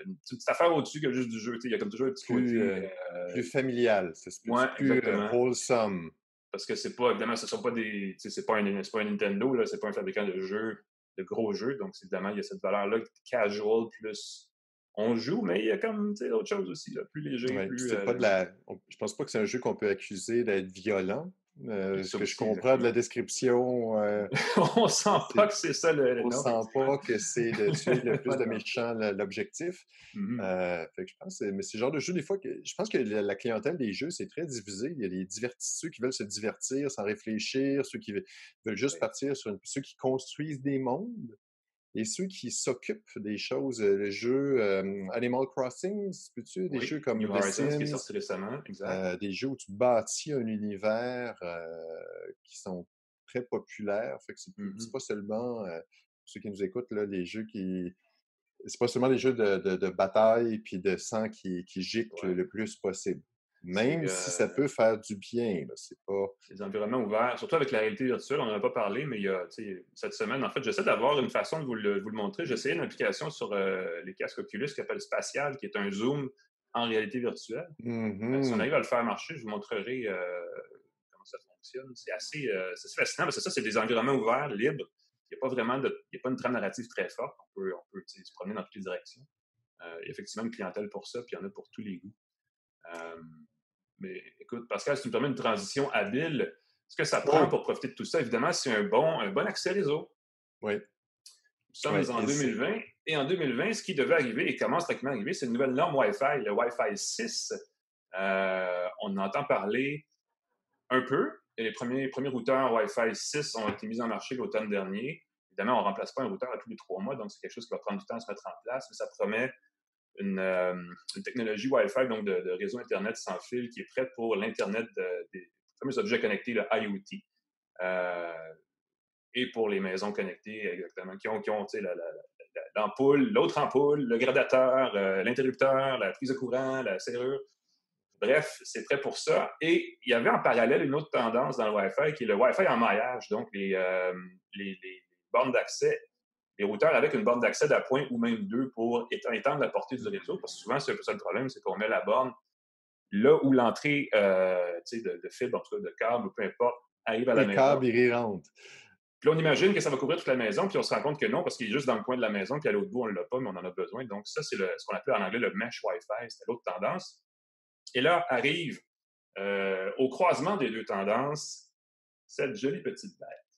Euh, euh, une petite affaire au-dessus que juste du jeu. Il y a comme toujours un petit plus, plus familial. C'est plus, plus wholesome. Parce que c'est pas, évidemment, ce sont pas des. C'est pas, un, pas un Nintendo, là, c'est pas un fabricant de jeux, de gros jeux. Donc, évidemment, il y a cette valeur-là casual plus on joue, mais il y a comme autre chose aussi, là, plus léger. plus, pas de la... Je pense pas que c'est un jeu qu'on peut accuser d'être violent. Euh, ce que je comprends de la description. Euh, on sent pas que c'est ça le. on sent pas que c'est de tuer le plus de méchants l'objectif. Mmh euh, je pense, mais c'est genre de jeu, des fois, que je pense que la, clientèle des jeux, c'est très divisé. Il y a les ceux qui veulent se divertir sans réfléchir, ceux qui veulent juste partir sur ceux qui construisent des mondes. Et ceux qui s'occupent des choses, le jeu Animal Crossing, peux-tu des jeux comme New Horizons qui est sorti récemment, exact. des jeux où tu bâtis un univers qui sont très populaires. Fait que c'est mmh pas seulement, pour ceux qui nous écoutent, là, les jeux qui. C'est pas seulement les jeux de, de, bataille puis de sang qui, qui giclent le plus possible. Même si ça peut faire du bien, c'est pas... Les environnements ouverts, surtout avec la réalité virtuelle, on n'en a pas parlé, mais il y a, cette semaine, en fait, j'essaie d'avoir une façon de vous le, montrer. J'ai essayé une application sur euh, les casques Oculus qui s'appelle Spatial, qui est un zoom en réalité virtuelle. Si on mmh arrive à le faire marcher, je vous montrerai euh, comment ça fonctionne. C'est assez, euh, fascinant parce que ça, c'est des environnements ouverts, libres. Il n'y a pas vraiment de, il y a pas une trame narrative très forte. On peut, on peut se promener dans toutes les directions. il y a effectivement une clientèle pour ça, puis il y en a pour tous les goûts. Mais écoute, Pascal, si tu me permets une transition habile, ce que ça prend pour profiter de tout ça, évidemment, c'est un bon, un bon accès réseau. Oui. Nous sommes en 2020. Et en 2020, ce qui devait arriver et commence tranquillement à arriver, c'est une nouvelle norme Wi-Fi, le Wi-Fi 6. Euh, on entend parler un peu. Et les premiers, premiers routeurs Wi-Fi 6 ont été mis en marché l'automne dernier. Évidemment, on ne remplace pas un routeur à tous les trois mois, donc c'est quelque chose qui va prendre du temps à se mettre en place, mais ça promet euh, une, technologie Wi-Fi, donc de, réseau Internet sans fil, qui est prête pour l'Internet des fameux objets connectés, le IoT. Euh, et pour les maisons connectées, exactement, qui ont, qui ont l'ampoule, l'autre ampoule, le gradateur, euh, l'interrupteur, la prise de courant, la serrure. Bref, c'est prêt pour ça. Et il y avait en parallèle une autre tendance dans le Wi-Fi qui est le Wi-Fi en maillage, donc les, les bornes d'accès les routeurs avec une borne d'accès d'appoint ou même deux pour étendre la portée du réseau. Parce que souvent, c'est un peu ça le problème, c'est qu'on met la borne là où l'entrée euh, de, de, fibre, en tout cas de câble ou peu importe, arrive à la maison. Le câble, il rentre. Puis là, on imagine que ça va couvrir toute la maison, puis on se rend compte que non, parce qu'il est juste dans le coin de la maison, puis à l'autre bout, on ne l'a pas, mais on en a besoin. Donc, ça, c'est ce qu'on appelle en anglais le mesh Wi-Fi. C'était l'autre tendance. Et là arrive, euh, au croisement des deux tendances, cette jolie petite bête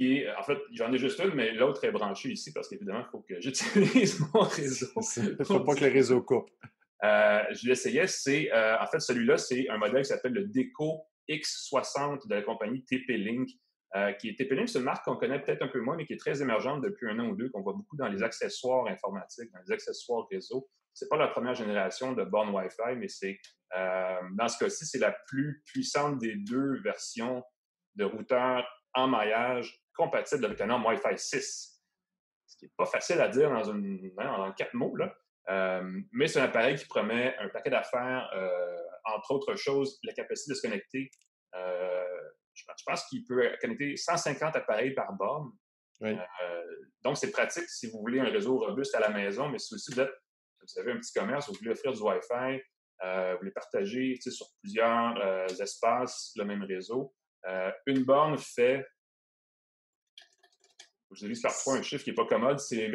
en fait, j'en ai juste une, mais l'autre est branchée ici parce qu'évidemment, il faut que j'utilise mon réseau. Il ne faut pas que le réseau coupe. Euh, je l'essayais. C'est, euh, en fait, celui-là, c'est un modèle qui s'appelle le Deco X60 de la compagnie TP-Link. Euh, qui est TP-Link, c'est une marque qu'on connaît peut-être un peu moins, mais qui est très émergente depuis un an ou deux, qu'on voit beaucoup dans les accessoires informatiques, dans les accessoires réseau. C'est pas la première génération de bornes Wi-Fi, mais c'est, dans ce cas-ci, c'est la plus puissante des deux versions de routeurs en maillage compatible avec un norme Wi-Fi 6. Ce qui n'est pas facile à dire dans, une, hein, quatre mots, là. Euh, mais c'est un appareil qui promet un paquet d'affaires, euh, entre autres choses, la capacité de se connecter. Euh, je, pense qu'il peut connecter 150 appareils par borne. donc, c'est pratique si vous voulez un réseau robuste à la maison, mais si aussi vous êtes, vous avez un petit commerce, vous voulez offrir du Wi-Fi, vous voulez partager sur plusieurs espaces le même réseau. une borne fait je vous ai parfois un chiffre qui n'est pas commode, c'est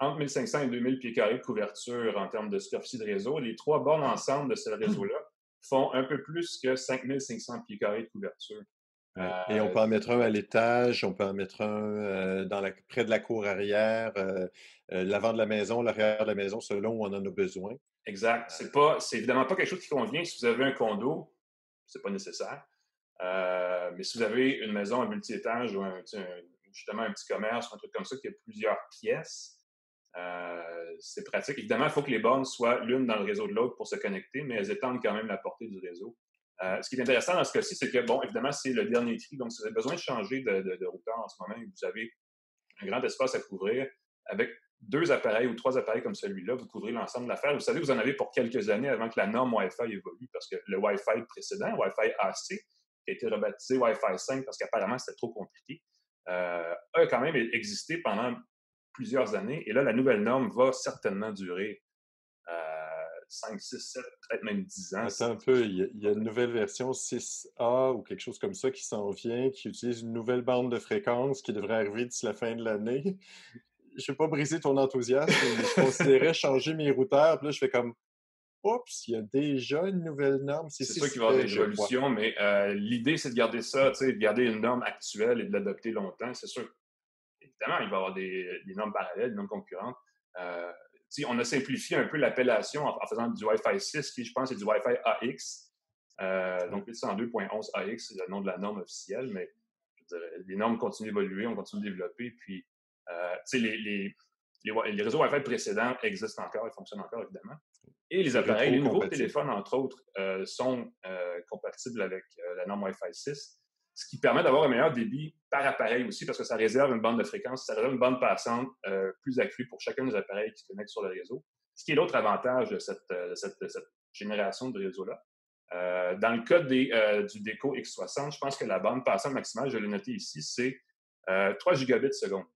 entre 1500 et 2000 pieds carrés de couverture en termes de superficie de réseau. Les trois bornes ensemble de ce réseau-là font un peu plus que 5500 pieds carrés de couverture. Et on peut en mettre un à l'étage, on peut en mettre un euh, dans la, près de la cour arrière, euh, euh, l'avant de la maison, l'arrière de la maison, selon où on en a besoin. Exact. C'est pas, c'est évidemment pas quelque chose qui convient si vous avez un condo, c'est pas nécessaire. mais si vous avez une maison à multi-étage ou un, justement un petit commerce, un truc comme ça, qui a plusieurs pièces, euh, c'est pratique. Évidemment, il faut que les bornes soient l'une dans le réseau de l'autre pour se connecter, mais elles étendent quand même la portée du réseau. Euh, ce qui est intéressant dans ce cas-ci, c'est que, bon, évidemment, c'est le dernier tri. Donc, si vous avez besoin de changer de, routeur en ce moment et vous avez un grand espace à couvrir, avec deux appareils ou trois appareils comme celui-là, vous couvrez l'ensemble de l'affaire. Vous savez, vous en avez pour quelques années avant que la norme Wi-Fi évolue, parce que le Wi-Fi précédent, Wi-Fi AC, qui a été rebaptisé Wi-Fi 5 parce qu'apparemment c'était trop compliqué, euh, a quand même existé pendant plusieurs années. Et là, la nouvelle norme va certainement durer 5, 6, 7, peut-être même 10 ans. Attends un peu, il y, a, une nouvelle version 6A ou quelque chose comme ça qui s'en vient, qui utilise une nouvelle bande de fréquence qui devrait arriver d'ici la fin de l'année. Je ne vais pas briser ton enthousiasme, je considérais changer mes routeurs, puis là, je fais comme Oups, il y a déjà une nouvelle norme. C'est sûr qu'il va y avoir des évolutions, mais euh, l'idée, c'est de garder ça, de garder une norme actuelle et de l'adopter longtemps. C'est sûr, évidemment, il va y avoir des, normes parallèles, des normes concurrentes. Euh, on a simplifié un peu l'appellation en, faisant du Wi-Fi 6, qui je pense est du Wi-Fi AX. Euh, donc, 802.11 AX, c'est le nom de la norme officielle, mais les normes continuent d'évoluer, on continue de développer. Puis, euh, les, les, les, réseaux Wi-Fi précédents existent encore, ils fonctionnent encore, évidemment. Et les appareils, les nouveaux téléphones, entre autres, euh, sont euh, compatibles avec la norme Wi-Fi 6 ce qui permet d'avoir un meilleur débit par appareil aussi, parce que ça réserve une bande de fréquence, ça réserve une bande passante euh, plus accrue pour chacun des appareils qui se connectent sur le réseau. Ce qui est l'autre avantage de cette, euh, génération de réseau-là. Euh, dans le cas du Deco X60, je pense que la bande passante maximale, je l'ai noté ici, c'est 3 gigabits seconde.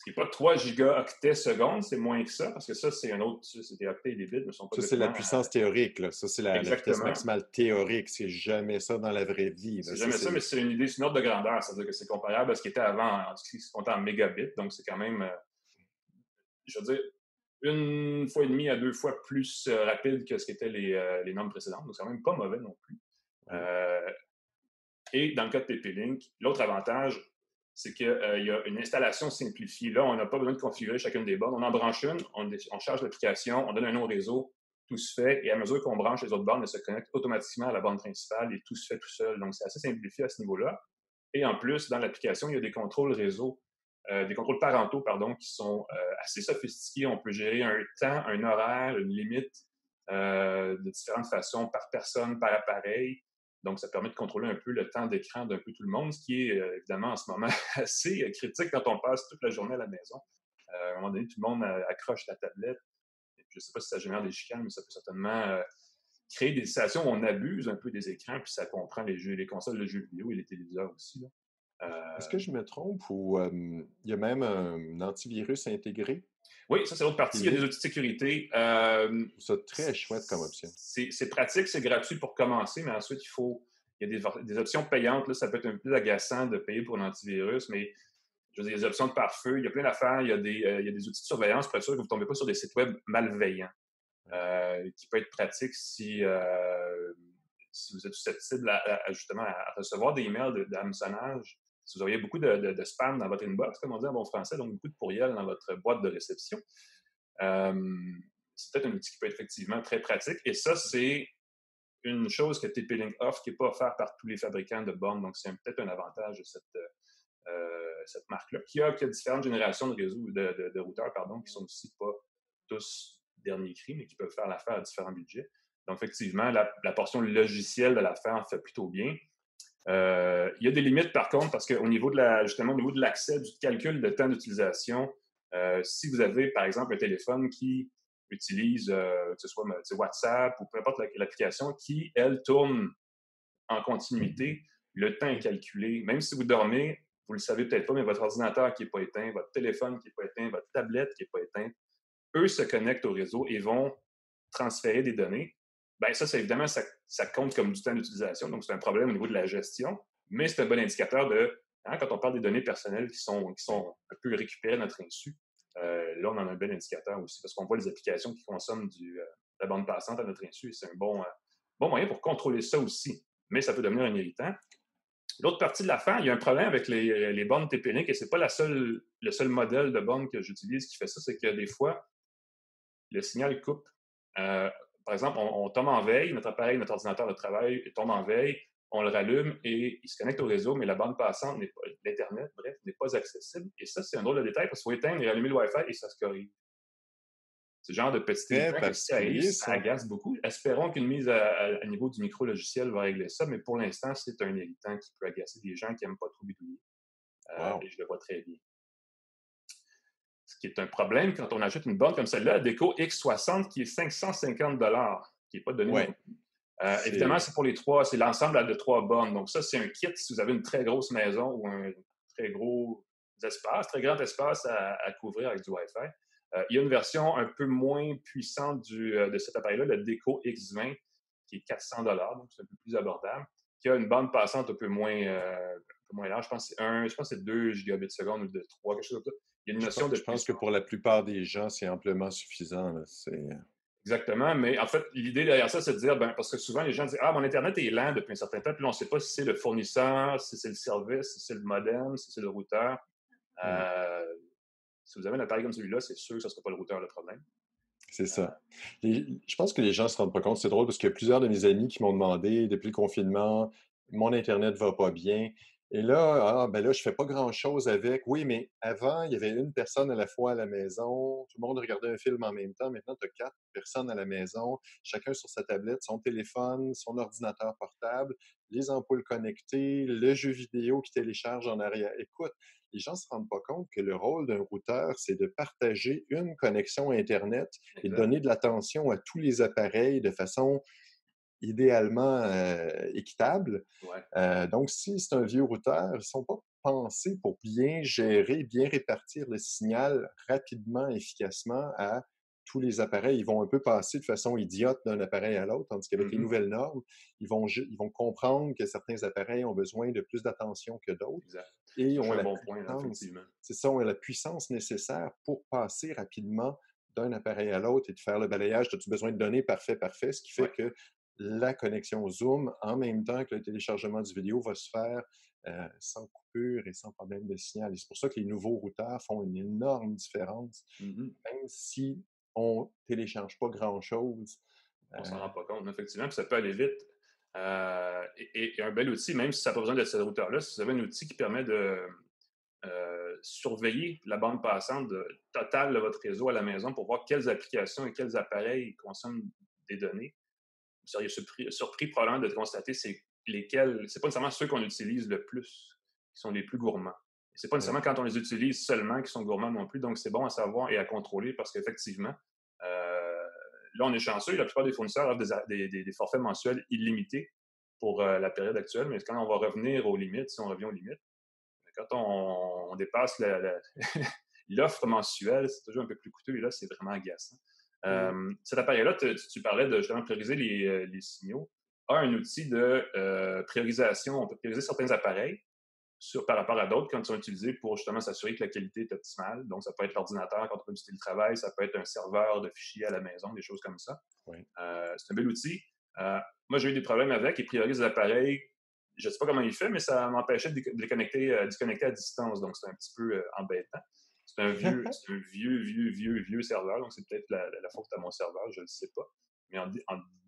Ce qui n'est pas 3 gigaoctets secondes, c'est moins que ça, parce que ça, c'est un autre, c'est des octets et des bits, mais sont pas Ça, c'est la puissance théorique, là. Ça, c'est la, vitesse maximale théorique. C'est jamais ça dans la vraie vie. C'est jamais ça, mais c'est une idée, c'est une ordre de grandeur. C'est-à-dire que c'est comparable à ce qui était avant, en, ce qui se comptait en mégabits. Donc, c'est quand même, euh, je veux dire, une fois et demie à deux fois plus euh, rapide que ce qu'étaient les, euh, les, normes précédentes. Donc, c'est quand même pas mauvais non plus. et dans le cas de TP-Link, l'autre avantage, c'est qu'il euh, y a une installation simplifiée. Là, on n'a pas besoin de configurer chacune des bornes. On en branche une, on, charge l'application, on donne un nom au réseau, tout se fait, et à mesure qu'on branche les autres bornes, elles se connectent automatiquement à la borne principale et tout se fait tout seul. Donc, c'est assez simplifié à ce niveau-là. Et en plus, dans l'application, il y a des contrôles réseau, euh, des contrôles parentaux, pardon, qui sont euh, assez sophistiqués. On peut gérer un temps, un horaire, une limite de différentes façons par personne, par appareil. Donc, ça permet de contrôler un peu le temps d'écran d'un peu tout le monde, ce qui est euh, évidemment en ce moment assez euh, critique quand on passe toute la journée à la maison. Euh, à un moment donné, tout le monde accroche la tablette. je ne sais pas si ça génère des chicanes, mais ça peut certainement créer des situations où on abuse un peu des écrans, puis ça comprend les jeux, les consoles de jeux vidéo et les téléviseurs aussi. Est-ce que je me trompe ou il y a même un antivirus intégré oui, ça, c'est l'autre partie. Il y a des outils de sécurité. Euh, c'est très chouette comme option. C'est pratique, c'est gratuit pour commencer, mais ensuite, il faut. Il y a des, options payantes. Là, ça peut être un peu plus agaçant de payer pour un antivirus, mais je veux dire, des options de pare-feu, il y a plein d'affaires. Il, y a des, euh, il y a des outils de surveillance pour être sûr que vous ne tombez pas sur des sites web malveillants, euh, qui peut être pratique si, si vous êtes susceptible justement à, recevoir des emails d'hameçonnage si vous auriez beaucoup de, spam dans votre inbox, comme on dit en bon français, donc beaucoup de courriels dans votre boîte de réception, euh, c'est peut-être un outil qui peut être effectivement très pratique. Et ça, c'est une chose que TP-Link offre qui n'est pas offerte par tous les fabricants de bornes. Donc, c'est peut-être un avantage de cette, euh, marque-là, qui a, différentes générations de, routeurs, pardon, qui sont aussi pas tous dernier cri, mais qui peuvent faire l'affaire à différents budgets. Donc, effectivement, la, la portion logicielle de l'affaire fait plutôt bien. Euh, il y a des limites, par contre, parce qu'au niveau de la, justement, au niveau de l'accès, du calcul de temps d'utilisation, euh, si vous avez, par exemple, un téléphone qui utilise, euh, que ce soit WhatsApp ou peu importe l'application, qui, elle, tourne en continuité, le temps est calculé. Même si vous dormez, vous le savez peut-être pas, mais votre ordinateur qui n'est pas éteint, votre téléphone qui n'est pas éteint, votre tablette qui n'est pas éteinte, eux se connectent au réseau et vont transférer des données. Bien, ça, c'est évidemment, ça, compte comme du temps d'utilisation. Donc, c'est un problème au niveau de la gestion, mais c'est un bon indicateur de, hein, quand on parle des données personnelles qui sont, qui sont un peu récupérées à notre insu, euh, là, on en a un bon indicateur aussi, parce qu'on voit les applications qui consomment du, euh, la bande passante à notre insu, et c'est un bon, euh, bon moyen pour contrôler ça aussi. Mais ça peut devenir un irritant. L'autre partie de la fin, il y a un problème avec les, les bornes TP-Link, et c'est pas la seule, le seul modèle de borne que j'utilise qui fait ça, c'est que des fois, le signal coupe par exemple, on, tombe en veille, notre appareil, notre ordinateur de travail tombe en veille, on le rallume et il se connecte au réseau, mais la bande passante, n'est pas, l'Internet, bref, n'est pas accessible. Et ça, c'est un drôle de détail parce qu'il faut éteindre et rallumer le Wi-Fi et ça se corrige. Ce genre de petit détail ça, agace beaucoup. Espérons qu'une mise à, niveau du micro-logiciel va régler ça, mais pour l'instant, c'est un irritant qui peut agacer des gens qui n'aiment pas trop bidouiller. Euh, et je le vois très bien. Qui est un problème quand on achète une borne comme celle-là, Déco X60, qui est 550 qui n'est pas donné. Euh, évidemment, c'est pour les trois, c'est l'ensemble de trois bornes. Donc, ça, c'est un kit si vous avez une très grosse maison ou un très gros espace, très grand espace à, couvrir avec du Wi-Fi. Euh, il y a une version un peu moins puissante du, euh, de cet appareil-là, le Deco X20, qui est 400 donc c'est un peu plus abordable, qui a une bande passante un peu moins, un peu moins large. Je pense que c'est 2 gigabits seconde ou de 3, quelque chose comme ça. Il y a une notion je pense, de. Je pense que pour la plupart des gens, c'est amplement suffisant. C'est. Exactement, mais en fait, l'idée derrière ça, c'est de dire, ben, parce que souvent les gens disent Ah, mon Internet est lent depuis un certain temps, puis là, on ne sait pas si c'est le fournisseur, si c'est le service, si c'est le modem, si c'est le routeur. Euh, si vous avez un appareil comme celui-là, c'est sûr que ce ne sera pas le routeur le problème. C'est ça. je pense que les gens ne se rendent pas compte. C'est drôle parce qu'il y a plusieurs de mes amis qui m'ont demandé, depuis le confinement, mon Internet ne va pas bien. Et là, ah, ben là, je fais pas grand-chose avec. Oui, mais avant, il y avait une personne à la fois à la maison. Tout le monde regardait un film en même temps. Maintenant, tu as quatre personnes à la maison, chacun sur sa tablette, son téléphone, son ordinateur portable, les ampoules connectées, le jeu vidéo qui télécharge en arrière. Écoute, les gens ne se rendent pas compte que le rôle d'un routeur, c'est de partager une connexion Internet et de donner de l'attention à tous les appareils de façon idéalement équitable. donc, si c'est un vieux routeur, ils ne sont pas pensés pour bien gérer, bien répartir le signal rapidement, efficacement à tous les appareils. Ils vont un peu passer de façon idiote d'un appareil à l'autre, tandis qu'avec les mmh nouvelles normes, ils vont, ils vont comprendre que certains appareils ont besoin de plus d'attention que d'autres. Et ont la, bon puissance, c'est ça, ont la puissance nécessaire pour passer rapidement d'un appareil à l'autre et de faire le balayage. As-tu besoin de données? Parfait, parfait, ce qui fait que la connexion Zoom en même temps que le téléchargement du vidéo va se faire euh, sans coupure et sans problème de signal. Et c'est pour ça que les nouveaux routeurs font une énorme différence, mmh même si on ne télécharge pas grand-chose. On ne s'en euh rend pas compte, effectivement, puis ça peut aller vite. Euh, et, un bel outil, même si ça n'a pas besoin de ce routeur-là, si vous avez un outil qui permet de surveiller la bande passante totale de votre réseau à la maison pour voir quelles applications et quels appareils consomment des données, seriez surpris, probablement de constater c'est lesquels, c'est pas nécessairement ceux qu'on utilise le plus qui sont les plus gourmands. C'est pas nécessairement quand on les utilise seulement qui sont gourmands non plus. Donc, c'est bon à savoir et à contrôler parce qu'effectivement, euh, là, on est chanceux. La plupart des fournisseurs offrent des, forfaits mensuels illimités pour euh, la période actuelle. Mais quand on va revenir aux limites, si on revient aux limites, quand on, dépasse l'offre mensuelle, c'est toujours un peu plus coûteux. Et là, c'est vraiment agaçant. Euh, cet appareil-là, tu, parlais de justement prioriser les, euh, les, signaux, a un outil de euh, priorisation. On peut prioriser certains appareils sur, par rapport à d'autres quand ils sont utilisés pour justement s'assurer que la qualité est optimale. Donc, ça peut être l'ordinateur quand on fait du télétravail, ça peut être un serveur de fichiers à la maison, des choses comme ça. c'est un bel outil. moi, j'ai eu des problèmes avec. Il priorise les appareils. Je ne sais pas comment il fait, mais ça m'empêchait de, les connecter, de connecter à distance. Donc, c'est un petit peu embêtant. C'est un vieux, un vieux, vieux, vieux, vieux serveur, donc c'est peut-être la, faute à mon serveur, je ne sais pas. Mais en,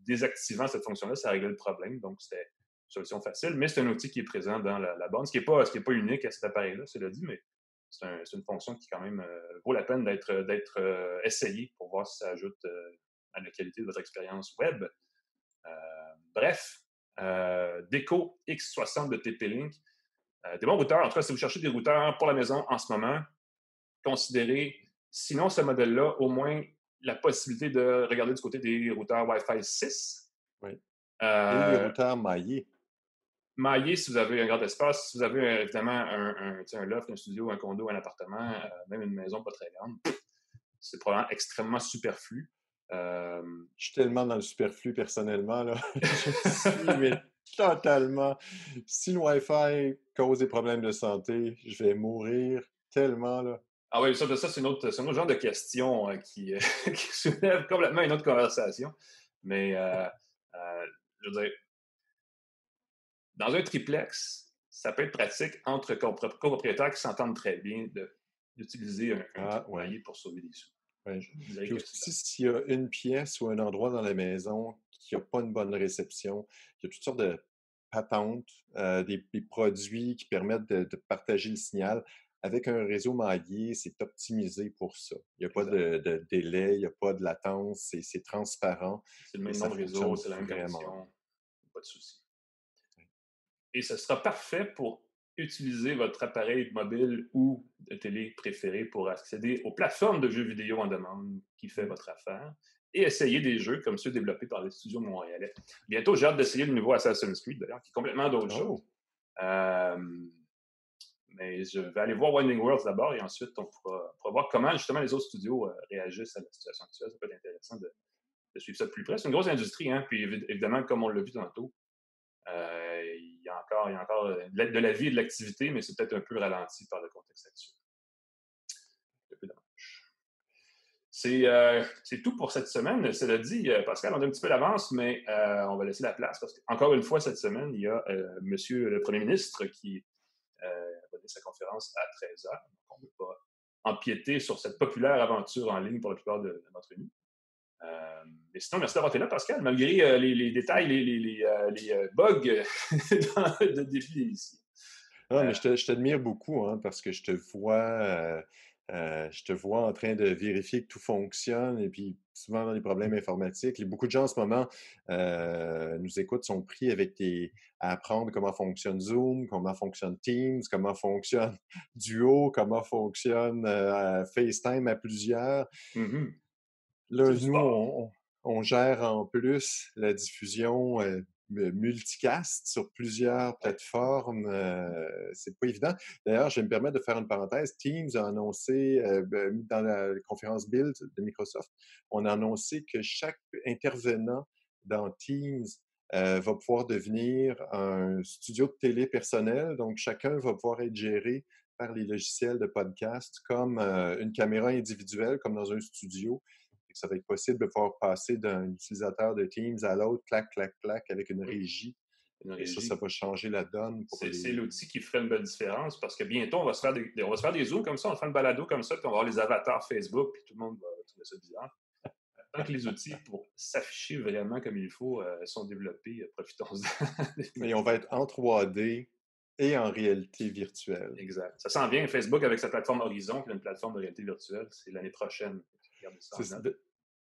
désactivant cette fonction-là, ça réglait le problème, donc c'était une solution facile. Mais c'est un outil qui est présent dans la, la bande, ce qui n'est pas, pas unique à cet appareil-là, cela dit, mais c'est une fonction qui, quand même, euh, vaut la peine d'être euh, essayée pour voir si ça ajoute euh, à la qualité de votre expérience web. bref, Deco X60 de TP-Link. des bons routeurs. En tout cas, si vous cherchez des routeurs pour la maison en ce moment, considérer, sinon ce modèle-là, au moins la possibilité de regarder du côté des routeurs Wi-Fi 6. Oui. Euh, Et les routeurs maillés. Maillés, si vous avez un grand espace, si vous avez euh, évidemment un, un, loft, un studio, un condo, un appartement, euh, même une maison pas très grande, c'est probablement extrêmement superflu. Je suis tellement dans le superflu personnellement. Là. Je suis mais totalement. Si le Wi-Fi cause des problèmes de santé, je vais mourir tellement. Là. Ah oui, ça, ça c'est un, autre, genre de question euh, qui, qui, soulève complètement une autre conversation. Mais, euh, euh, je veux dire, dans un triplex, ça peut être pratique entre copropriétaires qui s'entendent très bien d'utiliser un, un ah, pour sauver des sous. Puis aussi, s'il y a une pièce ou un endroit dans la maison qui n'a pas une bonne réception, il y a toutes sortes de patentes, des, produits qui permettent de, partager le signal avec un réseau maillé, c'est optimisé pour ça. Il n'y a pas de, délai, il n'y a pas de latence, c'est transparent. C'est le même de réseau, c'est la même connexion. Pas de souci. Et ce sera parfait pour utiliser votre appareil mobile ou de télé préféré pour accéder aux plateformes de jeux vidéo en demande qui fait votre affaire et essayer des jeux comme ceux développés par les studios montréalais. Bientôt, j'ai hâte d'essayer le nouveau Assassin's Creed, d'ailleurs, qui est complètement d'autre chose. Oh. Euh, mais je vais aller voir Winding Worlds d'abord et ensuite on pourra, voir comment justement les autres studios euh, réagissent à la situation actuelle. Ça peut être intéressant de, suivre ça de plus près. C'est une grosse industrie, hein? puis évidemment, comme on l'a vu tantôt, euh, il y a encore, il y a encore de la vie et de l'activité, mais c'est peut-être un peu ralenti par le contexte actuel. Euh, c'est tout pour cette semaine. Cela dit, euh, Pascal, on a un petit peu d'avance, mais euh, on va laisser la place parce qu'encore une fois, cette semaine, il y a Monsieur le Premier ministre qui donner sa conférence à 13 h. on ne peut pas empiéter sur cette populaire aventure en ligne pour la plupart de, notre vie. mais sinon, merci d'avoir été là, Pascal, malgré les, détails, les, bugs de début d'émission. Non, mais je t'admire beaucoup hein, parce que je te vois euh, je te vois en train de vérifier que tout fonctionne et puis souvent dans les problèmes informatiques. beaucoup de gens en ce moment euh, nous écoutent, sont pris avec tes, à apprendre comment fonctionne Zoom, comment fonctionne Teams, comment fonctionne Duo, comment fonctionne euh, FaceTime à plusieurs. Mmh Là, nous, on, gère en plus la diffusion multicast sur plusieurs plateformes. Euh, c'est pas évident. D'ailleurs, je vais me permettre de faire une parenthèse. Teams a annoncé, euh, ben, dans la conférence Build de Microsoft, on a annoncé que chaque intervenant dans Teams euh, va pouvoir devenir un studio de télé personnel. Donc, chacun va pouvoir être géré par les logiciels de podcast comme une caméra individuelle, comme dans un studio ça va être possible de pouvoir passer d'un utilisateur de Teams à l'autre, clac, clac, clac, avec une régie. Et ça, ça va changer la donne. C'est l'outil qui ferait une belle différence parce que bientôt, on va se faire des, on va se faire des zooms comme ça, on va faire une balado comme ça, puis on va avoir les avatars Facebook, puis tout le monde va trouver ça bizarre. Tant que les outils pour s'afficher vraiment comme il faut euh, sont développés, euh, profitons-en. Et on va être en 3D et en réalité virtuelle. Exact. Ça sent bien Facebook avec sa plateforme Horizon, puis une plateforme de réalité virtuelle, c'est l'année prochaine.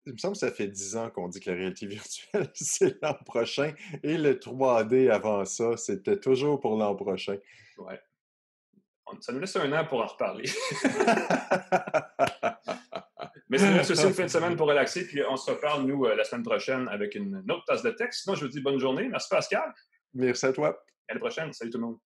Il me semble que ça fait 10 ans qu'on dit que la réalité virtuelle, c'est l'an prochain. Et le 3D avant ça, c'était toujours pour l'an prochain. Ouais. Ça nous laisse un an pour en reparler. Mais ça nous laisse aussi une fin de semaine pour relaxer. Puis on se reparle, nous, euh, la semaine prochaine avec une autre tasse de texte. Sinon, je vous dis bonne journée. Merci, Pascal. Merci à toi. À la prochaine. Salut tout le monde.